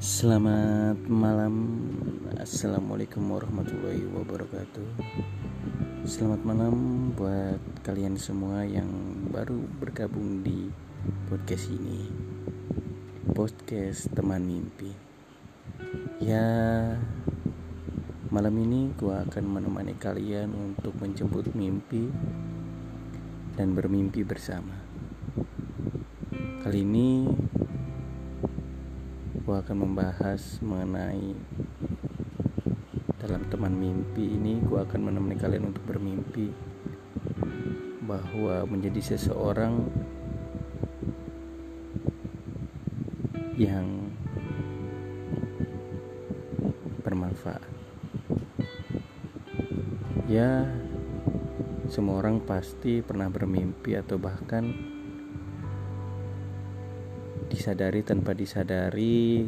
Selamat malam. Assalamualaikum warahmatullahi wabarakatuh. Selamat malam buat kalian semua yang baru bergabung di podcast ini. Podcast Teman Mimpi. Ya Malam ini gue akan menemani kalian untuk menjemput mimpi Dan bermimpi bersama. Kali ini gue akan membahas mengenai dalam teman mimpi ini gue akan menemani kalian untuk bermimpi bahwa menjadi seseorang yang bermanfaat. Ya semua orang pasti pernah bermimpi atau bahkan disadari tanpa disadari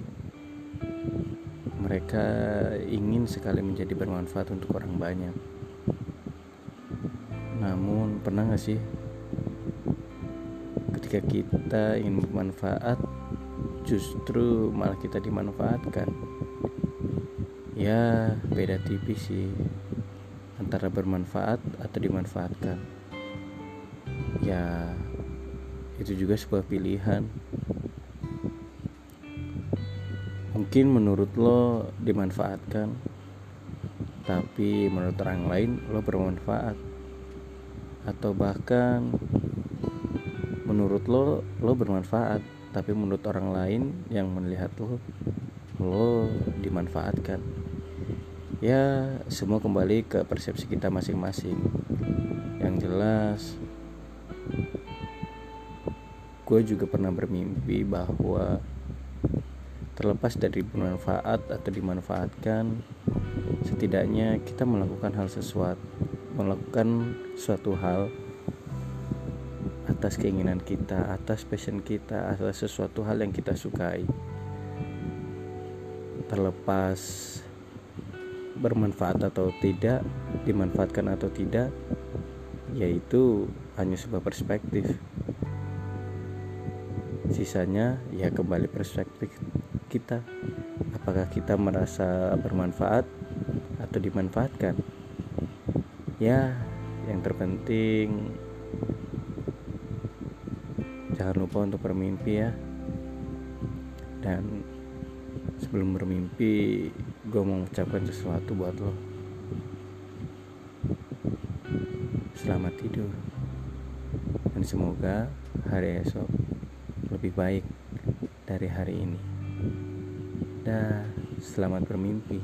mereka ingin sekali menjadi bermanfaat untuk orang banyak. Namun pernah gak sih ketika kita ingin bermanfaat justru malah kita dimanfaatkan? Ya beda tipis sih antara bermanfaat atau dimanfaatkan. Ya itu juga sebuah pilihan mungkin menurut lo dimanfaatkan tapi menurut orang lain lo bermanfaat. Atau bahkan menurut lo lo bermanfaat tapi menurut orang lain yang melihat lo lo dimanfaatkan. Ya semua kembali ke persepsi kita masing-masing. Yang jelas gue juga pernah bermimpi bahwa terlepas dari bermanfaat atau dimanfaatkan setidaknya kita melakukan hal sesuatu melakukan suatu hal atas keinginan kita atas passion kita atas sesuatu hal yang kita sukai. Terlepas bermanfaat atau tidak dimanfaatkan atau tidak yaitu hanya sebuah perspektif. Sisanya ya kembali perspektif kita? Apakah kita merasa bermanfaat atau dimanfaatkan? Ya yang terpenting jangan lupa untuk bermimpi ya. Dan sebelum bermimpi gue mau mengucapkan sesuatu buat lo. Selamat tidur. Dan semoga hari esok lebih baik dari hari ini. Dah, selamat bermimpi.